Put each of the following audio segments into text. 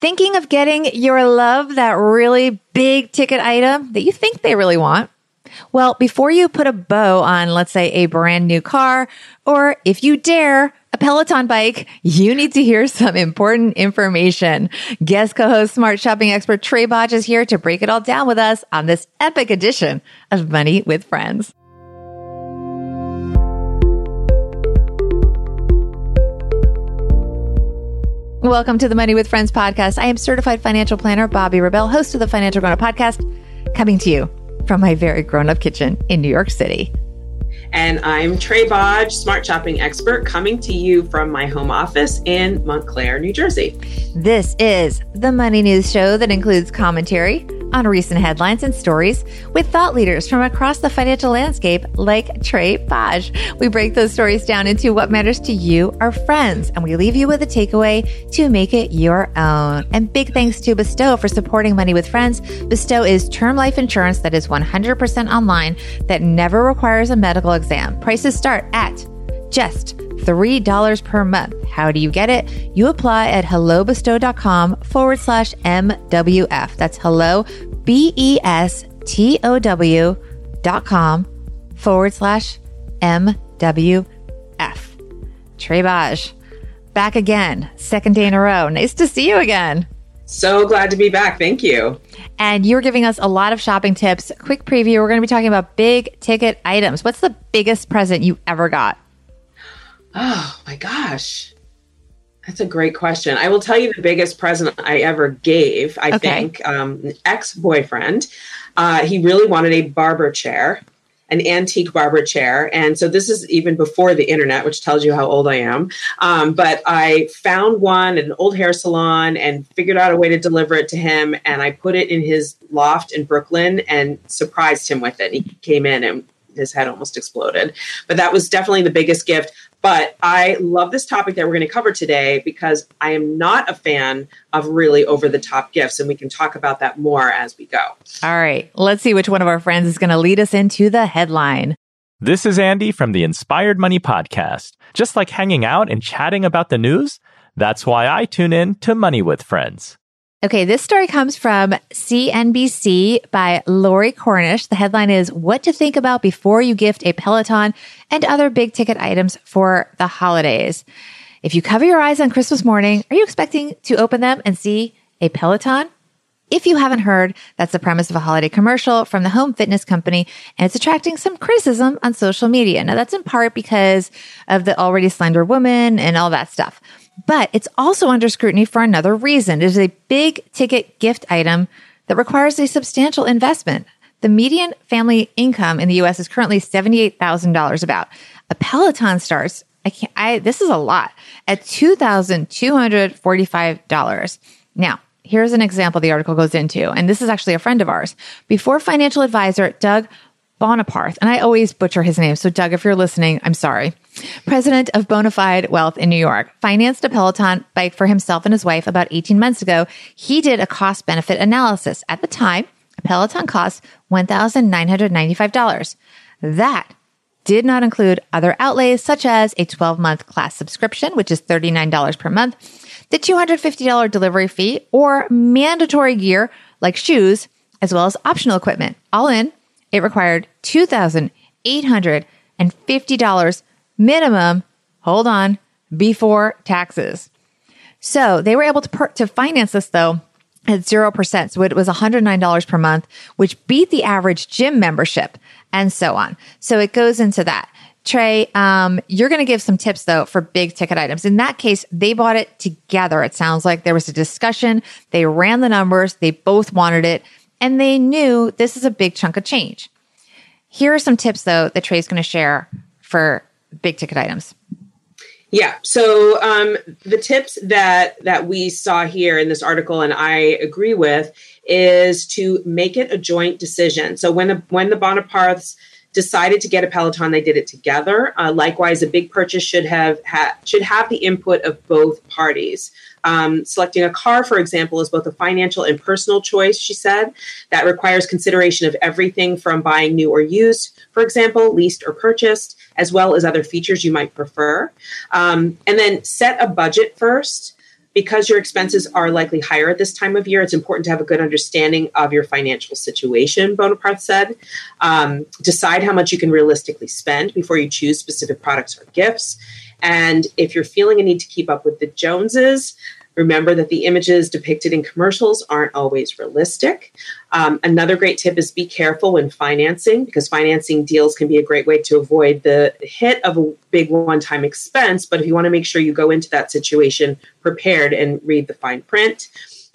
Thinking of getting your love that really big ticket item that you think they really want? Well, before you put a bow on, let's say, a brand new car, or if you dare, a Peloton bike, you need to hear some important information. Guest co-host, smart shopping expert Trae Bodge is here to break it all down with us on this epic edition of Money with Friends. Welcome to the Money with Friends podcast. I am certified financial planner Bobbi Rebell, host of the Financial Grown Up podcast, coming to you from my very grown up kitchen in New York City. And I'm Trae Bodge, smart shopping expert, coming to you from my home office in Montclair, New Jersey. This is the Money News Show that includes commentary on recent headlines and stories with thought leaders from across the financial landscape like Trae Bodge. We break those stories down into what matters to you, our friends, and we leave you with a takeaway to make it your own. And big thanks to Bestow for supporting Money with Friends. Bestow is term life insurance that is 100% online that never requires a medical exam. Prices start at just $3 per month. How do you get it? You apply at hellobestow.com forward slash MWF. That's hello, B E S T O W dot com forward slash MWF. Trae Bodge, back again, second day in a row. Nice to see you again. So glad to be back. Thank you. And you're giving us a lot of shopping tips. Quick preview. We're going to be talking about big ticket items. What's the biggest present you ever got? Oh my gosh. That's a great question. I will tell you the biggest present I ever gave, I okay. think, um, ex boyfriend. Uh, he really wanted a barber chair, an antique barber chair. And so this is even before the internet, which tells you how old I am. Um, but I found one at an old hair salon and figured out a way to deliver it to him. And I put it in his loft in Brooklyn and surprised him with it. He came in and his head almost exploded. But that was definitely the biggest gift. But I love this topic that we're going to cover today because I am not a fan of really over the top gifts. And we can talk about that more as we go. All right. Let's see which one of our friends is going to lead us into the headline. This is Andy from the Inspired Money Podcast. Just like hanging out and chatting about the news, that's why I tune in to Money with Friends. Okay, this story comes from CNBC by Lorie Konish. The headline is What to Think About Before You Gift a Peloton and Other Big Ticket Items for the Holidays. If you cover your eyes on Christmas morning, are you expecting to open them and see a Peloton? If you haven't heard, that's the premise of a holiday commercial from the home fitness company, and it's attracting some criticism on social media. Now, that's in part because of the already slender woman and all that stuff. But it's also under scrutiny for another reason. It is a big ticket gift item that requires a substantial investment. The median family income in the US is currently $78,000 about. A Peloton starts, I can't, I, this is a lot, at $2,245. Now, here's an example the article goes into, and this is actually a friend of ours. Before financial advisor Doug Boneparth, and I always butcher his name. So, Doug, if you're listening, I'm sorry. President of Bone Fide Wealth in New York, financed a Peloton bike for himself and his wife about 18 months ago. He did a cost benefit analysis. At the time, a Peloton cost $1,995. That did not include other outlays such as a 12 month class subscription, which is $39 per month, the $250 delivery fee, or mandatory gear like shoes, as well as optional equipment. All in, it required $2,850 minimum, hold on, before taxes. So they were able to, per- to finance this though at 0%. So it was $109 per month, which beat the average gym membership and so on. So it goes into that. Trae, um, you're going to give some tips though for big ticket items. In that case, they bought it together. It sounds like there was a discussion. They ran the numbers. They both wanted it and they knew this is a big chunk of change. Here are some tips though that Trae's going to share for big ticket items. Yeah. So um, the tips that that we saw here in this article, and I agree with, is to make it a joint decision. So when the when the Boneparths decided to get a Peloton, they did it together. Uh, likewise, a big purchase should have ha- should have the input of both parties. Um, selecting a car, for example, is both a financial and personal choice, she said. That requires consideration of everything from buying new or used, for example, leased or purchased, as well as other features you might prefer. Um, and then set a budget first. Because your expenses are likely higher at this time of year, it's important to have a good understanding of your financial situation, Boneparth said. Um, decide how much you can realistically spend before you choose specific products or gifts. And if you're feeling a need to keep up with the Joneses, Remember that the images depicted in commercials aren't always realistic. Um, another great tip is be careful when financing because financing deals can be a great way to avoid the hit of a big one time expense. But if you want to make sure you go into that situation prepared and read the fine print.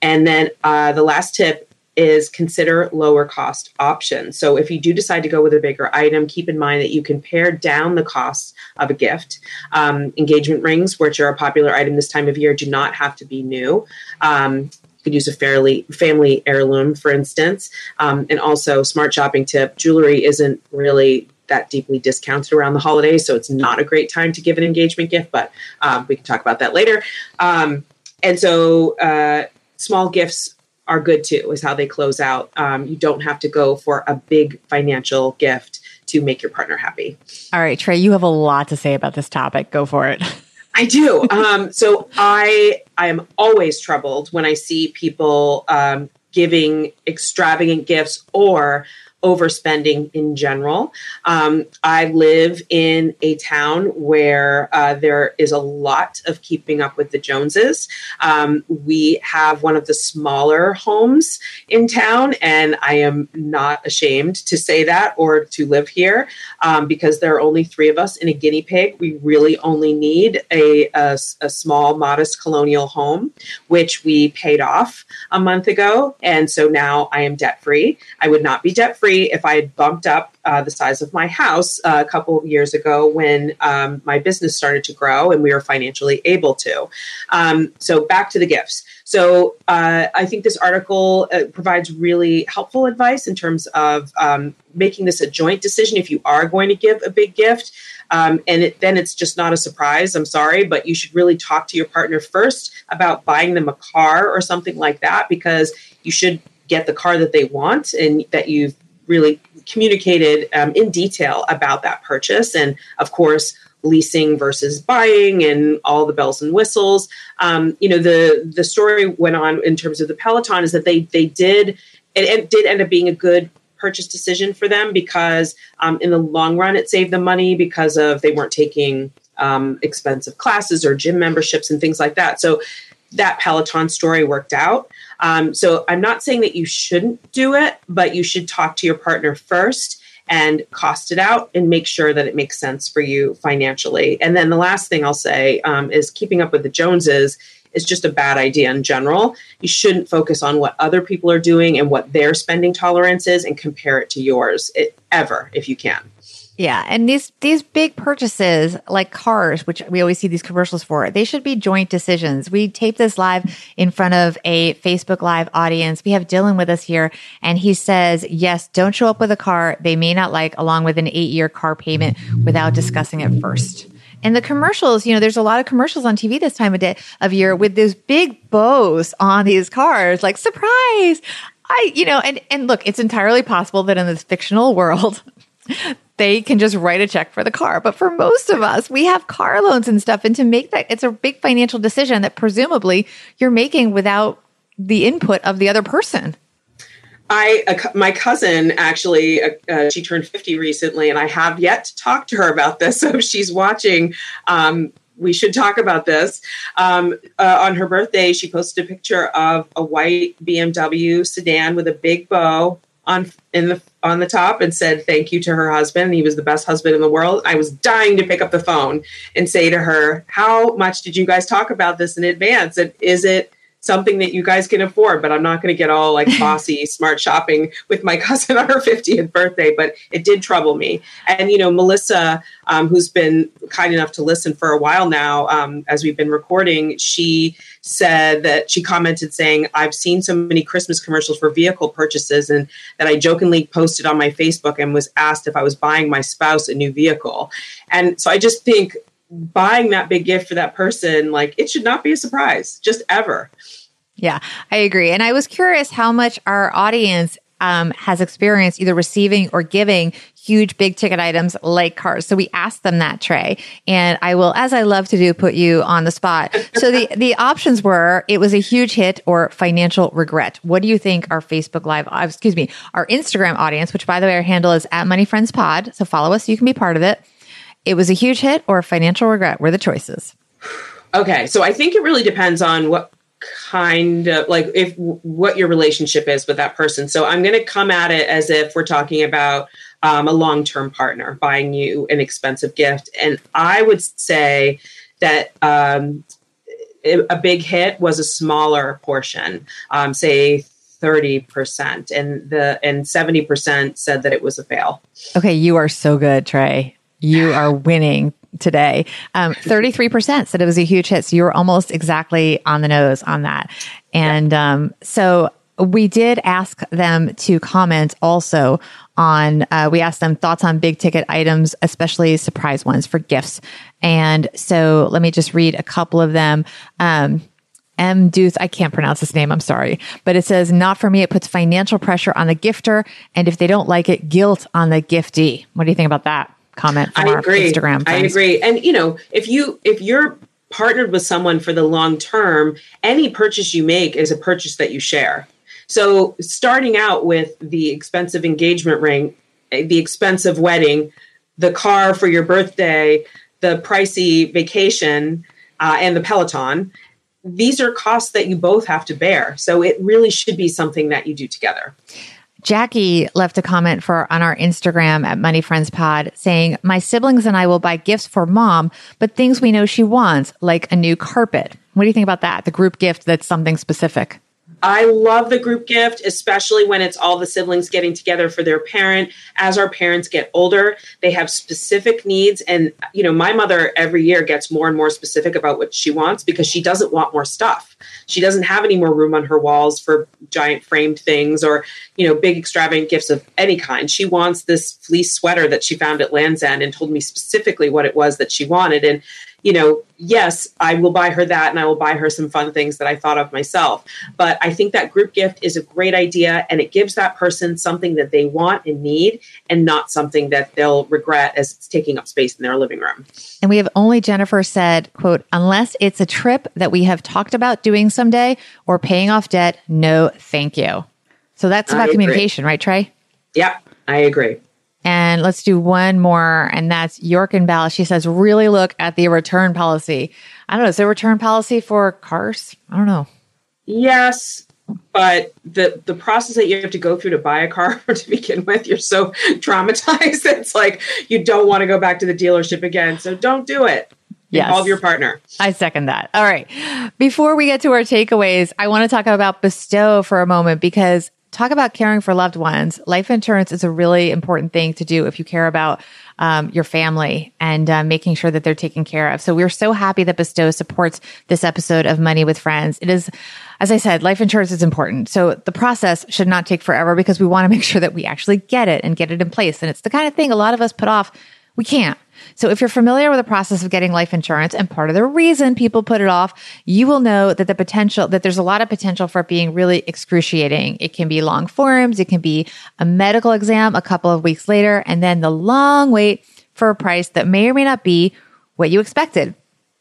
And then uh, the last tip is consider lower cost options. So if you do decide to go with a bigger item, keep in mind that you can pare down the cost of a gift. Um, engagement rings, which are a popular item this time of year, do not have to be new. Um, you could use a fairly family heirloom, for instance. Um, and also, smart shopping tip: jewelry isn't really that deeply discounted around the holidays, so it's not a great time to give an engagement gift. But um, we can talk about that later. Um, and so, uh, small gifts are good too, is how they close out. Um, you don't have to go for a big financial gift to make your partner happy. All right, Trae, you have a lot to say about this topic. Go for it. I do. Um, so I I am always troubled when I see people um, giving extravagant gifts or overspending in general. Um, I live in a town where uh, there is a lot of keeping up with the Joneses. Um, we have one of the smaller homes in town, and I am not ashamed to say that or to live here um, because there are only three of us in a guinea pig. We really only need a, a, a small, modest colonial home, which we paid off a month ago. And so now I am debt free. I would not be debt free if I had bumped up uh, the size of my house uh, a couple of years ago when um, my business started to grow and we were financially able to. Um, so back to the gifts. So uh, I think this article uh, provides really helpful advice in terms of um, making this a joint decision if you are going to give a big gift. Um, and it, then it's just not a surprise. I'm sorry, but you should really talk to your partner first about buying them a car or something like that because you should get the car that they want and that you've really communicated um, in detail about that purchase. And of course, leasing versus buying and all the bells and whistles. Um, you know, the the story went on in terms of the Peloton is that they they did it, did end up being a good purchase decision for them because um, in the long run it saved them money because of they weren't taking um, expensive classes or gym memberships and things like that. So that Peloton story worked out. Um, so I'm not saying that you shouldn't do it, but you should talk to your partner first and cost it out and make sure that it makes sense for you financially. And then the last thing I'll say um, is keeping up with the Joneses is just a bad idea in general. You shouldn't focus on what other people are doing and what their spending tolerance is and compare it to yours it, ever if you can. Yeah, and these these big purchases like cars, which we always see these commercials for, they should be joint decisions. We tape this live in front of a Facebook Live audience. We have Dylan with us here, and he says, "Yes, don't show up with a car they may not like, along with an eight year car payment, without discussing it first. And the commercials, you know, there's a lot of commercials on TV this time of day of year with those big bows on these cars, like surprise. I, you know, and and look, it's entirely possible that in this fictional world they can just write a check for the car. But for most of us, we have car loans and stuff. And to make that, it's a big financial decision that presumably you're making without the input of the other person. I, my cousin actually, uh, uh, she turned 50 recently, and I have yet to talk to her about this. So if she's watching, um, we should talk about this. Um, uh, on her birthday, she posted a picture of a white BMW sedan with a big bow on in the on the top and said thank you to her husband. He was the best husband in the world. I was dying to pick up the phone and say to her, "How much did you guys talk about this in advance? And is it something that you guys can afford, but I'm not going to get all like bossy smart shopping with my cousin on her 50th birthday, but it did trouble me. And, you know, Melissa, um, who's been kind enough to listen for a while now, um, as we've been recording, she said that she commented saying, I've seen so many Christmas commercials for vehicle purchases and that I jokingly posted on my Facebook and was asked if I was buying my spouse a new vehicle. And so I just think buying that big gift for that person, like it should not be a surprise, just ever. Yeah, I agree. And I was curious how much our audience um, has experienced either receiving or giving huge big ticket items like cars. So we asked them that, Trae. And I will, as I love to do, put you on the spot. So the, the options were it was a huge hit or financial regret. What do you think our Facebook Live, uh, excuse me, our Instagram audience, which by the way, our handle is at Money Friends Pod. So follow us so you can be part of it. It was a huge hit or financial regret were the choices. Okay. So I think it really depends on what kind of like if what your relationship is with that person. So I'm going to come at it as if we're talking about um, a long term partner buying you an expensive gift. And I would say that um, a big hit was a smaller portion, um, say 30% and the and 70% said that it was a fail. Okay, you are so good, Trae. You are winning today. Um, 33% said it was a huge hit. So you were almost exactly on the nose on that. And um, so we did ask them to comment also on, uh, we asked them thoughts on big ticket items, especially surprise ones for gifts. And so let me just read a couple of them. Um, M. Duth, I can't pronounce his name, I'm sorry. But it says, not for me. It puts financial pressure on the gifter. And if they don't like it, guilt on the giftee. What do you think about that comment from I our agree. Instagram friends? I agree. And, you know, if you, if you're partnered with someone for the long term, any purchase you make is a purchase that you share. So starting out with the expensive engagement ring, eh, the expensive wedding, the car for your birthday, the pricey vacation, uh, and the Peloton, these are costs that you both have to bear. So it really should be something that you do together. Jackie left a comment for on our Instagram at Money Friends Pod saying, "My siblings and I will buy gifts for mom, but things we know she wants, like a new carpet." What do you think about that? The group gift that's something specific. I love the group gift, especially when it's all the siblings getting together for their parent. As our parents get older, they have specific needs. And, you know, my mother every year gets more and more specific about what she wants because she doesn't want more stuff. She doesn't have any more room on her walls for giant framed things or, you know, big extravagant gifts of any kind. She wants this fleece sweater that she found at Lands' End and told me specifically what it was that she wanted. And you know, yes, I will buy her that and I will buy her some fun things that I thought of myself. But I think that group gift is a great idea and it gives that person something that they want and need and not something that they'll regret as it's taking up space in their living room. And we have only Jennifer said, quote, unless it's a trip that we have talked about doing someday or paying off debt, no, thank you. So that's about communication, right, Trae? Yeah, I agree. And let's do one more, and that's York and Bell. She says, really look at the return policy. I don't know, is there a return policy for cars? I don't know. Yes, but the the process that you have to go through to buy a car to begin with, you're so traumatized. It's like you don't want to go back to the dealership again. So don't do it. Yes. Involve your partner. I second that. All right. Before we get to our takeaways, I want to talk about Bestow for a moment because talk about caring for loved ones. Life insurance is a really important thing to do if you care about um, your family and uh, making sure that they're taken care of. So we're so happy that Bestow supports this episode of Money with Friends. It is, as I said, life insurance is important. So the process should not take forever because we want to make sure that we actually get it and get it in place. And it's the kind of thing a lot of us put off. We can't. So if you're familiar with the process of getting life insurance and part of the reason people put it off, you will know that the potential, that there's a lot of potential for it being really excruciating. It can be long forms. It can be a medical exam a couple of weeks later, and then the long wait for a price that may or may not be what you expected.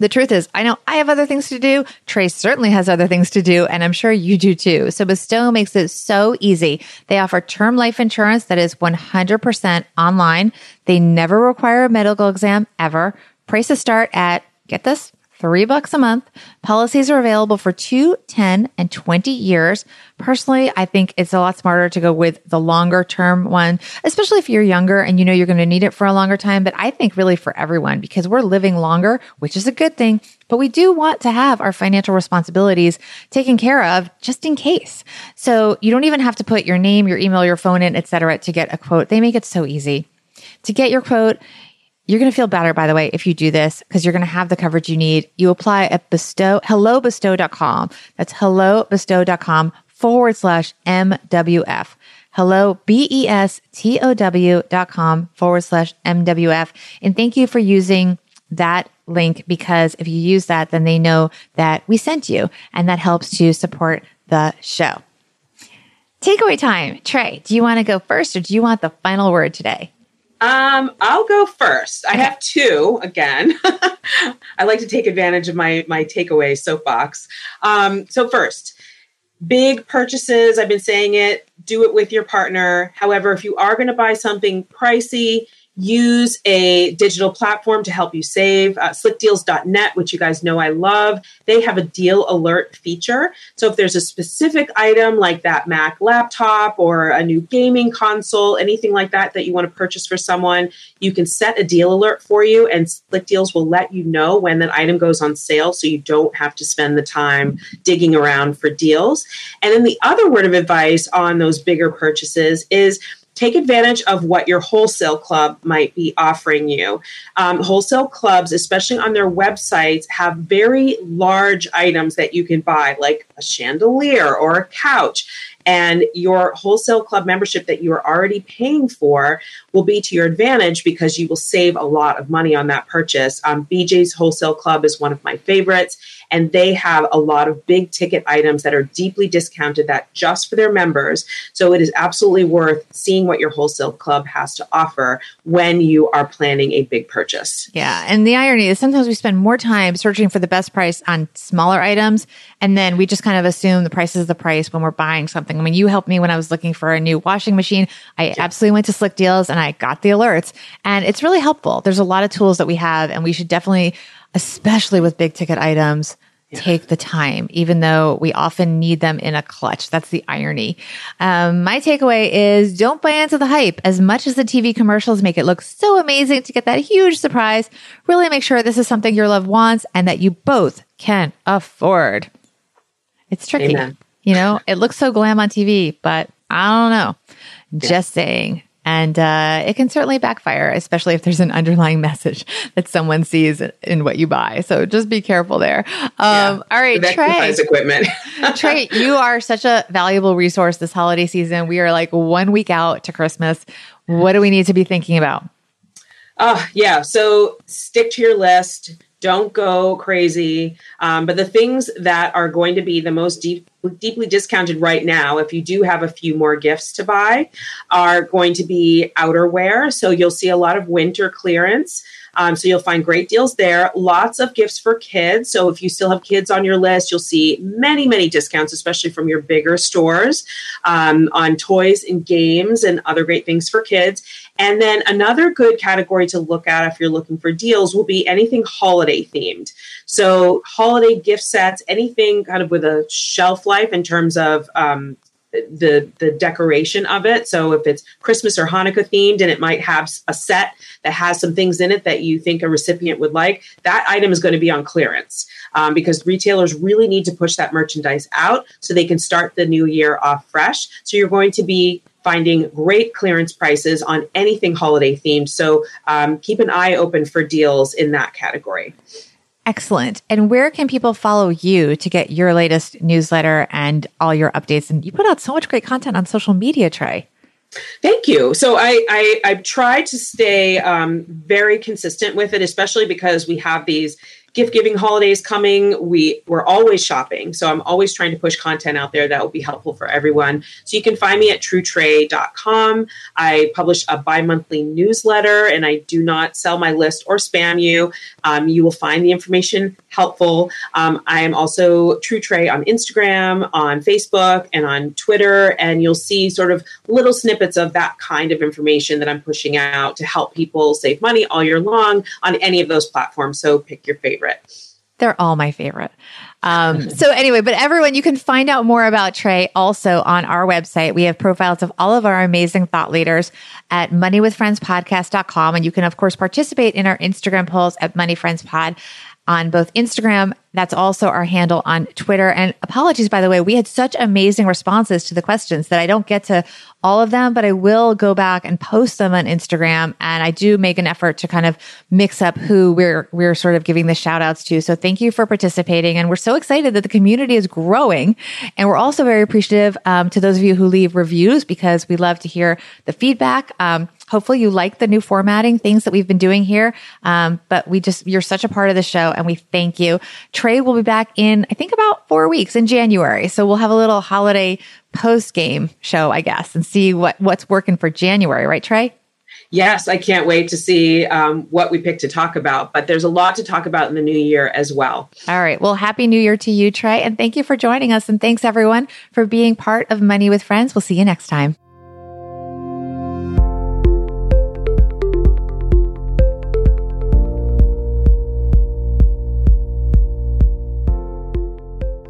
The truth is, I know I have other things to do. Trae certainly has other things to do, and I'm sure you do too. So Bestow makes it so easy. They offer term life insurance that is 100% online. They never require a medical exam ever. Prices start at, get this, three bucks a month. Policies are available for two, 10, and 20 years. Personally, I think it's a lot smarter to go with the longer term one, especially if you're younger and you know you're going to need it for a longer time. But I think really for everyone because we're living longer, which is a good thing. But we do want to have our financial responsibilities taken care of just in case. So you don't even have to put your name, your email, your phone in, etc., to get a quote. They make it so easy. To get your quote, you're going to feel better, by the way, if you do this because you're going to have the coverage you need. You apply at bestow, hellobestow.com. That's hellobestow.com forward slash MWF. Hello, B-E-S-T-O-W dot com forward slash MWF. And thank you for using that link because if you use that, then they know that we sent you and that helps to support the show. Takeaway time. Trae, do you want to go first or do you want the final word today? Um, I'll go first. I have two again. I like to take advantage of my my takeaway soapbox. Um, so first, big purchases. I've been saying it. Do it with your partner. However, if you are going to buy something pricey, use a digital platform to help you save. Uh, slickdeals.net, which you guys know I love, they have a deal alert feature. So if there's a specific item like that Mac laptop or a new gaming console, anything like that that you want to purchase for someone, you can set a deal alert for you, and Slick Deals will let you know when that item goes on sale so you don't have to spend the time digging around for deals. And then the other word of advice on those bigger purchases is take advantage of what your wholesale club might be offering you. Um, wholesale clubs, especially on their websites, have very large items that you can buy, like a chandelier or a couch. And your wholesale club membership that you are already paying for will be to your advantage because you will save a lot of money on that purchase. Um, BJ's Wholesale Club is one of my favorites and they have a lot of big ticket items that are deeply discounted that just for their members. So it is absolutely worth seeing what your wholesale club has to offer when you are planning a big purchase. Yeah. And the irony is sometimes we spend more time searching for the best price on smaller items. And then we just kind of assume the price is the price when we're buying something. I mean, you helped me when I was looking for a new washing machine. I yeah. absolutely went to Slick Deals and I got the alerts and it's really helpful. There's a lot of tools that we have and we should definitely especially with big ticket items, yeah. take the time, even though we often need them in a clutch. That's the irony. Um, my takeaway is don't buy into the hype. As much as the TV commercials make it look so amazing to get that huge surprise, really make sure this is something your love wants and that you both can afford. It's tricky. Amen. You know, it looks so glam on TV, but I don't know. Yeah. Just saying. And uh, it can certainly backfire, especially if there's an underlying message that someone sees in what you buy. So just be careful there. Um, yeah, all right, Trae. Equipment. Trae, you are such a valuable resource this holiday season. We are like one week out to Christmas. What do we need to be thinking about? Oh, yeah. So stick to your list don't go crazy. Um, but the things that are going to be the most deep, deeply discounted right now, if you do have a few more gifts to buy, are going to be outerwear. So you'll see a lot of winter clearance. Um, so you'll find great deals there. Lots of gifts for kids. So if you still have kids on your list, you'll see many, many discounts, especially from your bigger stores um, on toys and games and other great things for kids. And then another good category to look at if you're looking for deals will be anything holiday themed. So holiday gift sets, anything kind of with a shelf life in terms of um, the the decoration of it. So if it's Christmas or Hanukkah themed and it might have a set that has some things in it that you think a recipient would like, that item is going to be on clearance um, because retailers really need to push that merchandise out so they can start the new year off fresh. So you're going to be finding great clearance prices on anything holiday themed. So um, keep an eye open for deals in that category. Excellent. And where can people follow you to get your latest newsletter and all your updates? And you put out so much great content on social media, Trae. Thank you. So I I, I try to stay um, very consistent with it, especially because we have these gift giving holidays coming. We we're always shopping. So i'm always trying to push content out there that will be helpful for everyone. So you can find me at truetrae.com i publish a bi-monthly newsletter and i do not sell my list or spam you. Um, you will find the information helpful. Um, i am also true trae on instagram on facebook and on twitter and you'll see sort of little snippets of that kind of information that i'm pushing out to help people save money all year long on any of those platforms. So pick your favorite favorite. They're all my favorite. Um, so anyway, but everyone, you can find out more about Trae also on our website. We have profiles of all of our amazing thought leaders at moneywithfriendspodcast.com. And you can, of course, participate in our Instagram polls at moneyfriendspod on both Instagram. That's also our handle on Twitter. And apologies, by the way, we had such amazing responses to the questions that I don't get to all of them, but I will go back and post them on Instagram. And I do make an effort to kind of mix up who we're, we're sort of giving the shout outs to. So thank you for participating. And we're so excited that the community is growing. And we're also very appreciative um, to those of you who leave reviews because we love to hear the feedback. Um, hopefully you like the new formatting things that we've been doing here. Um, but we just, you're such a part of the show and we thank you. Trae will be back in, I think about four weeks in January. So we'll have a little holiday post game show, I guess, and see what, what's working for January, right, Trae? Yes, I can't wait to see um, what we pick to talk about. But there's a lot to talk about in the new year as well. All right. Well, happy new year to you, Trey. And thank you for joining us. And thanks everyone for being part of Money with Friends. We'll see you next time.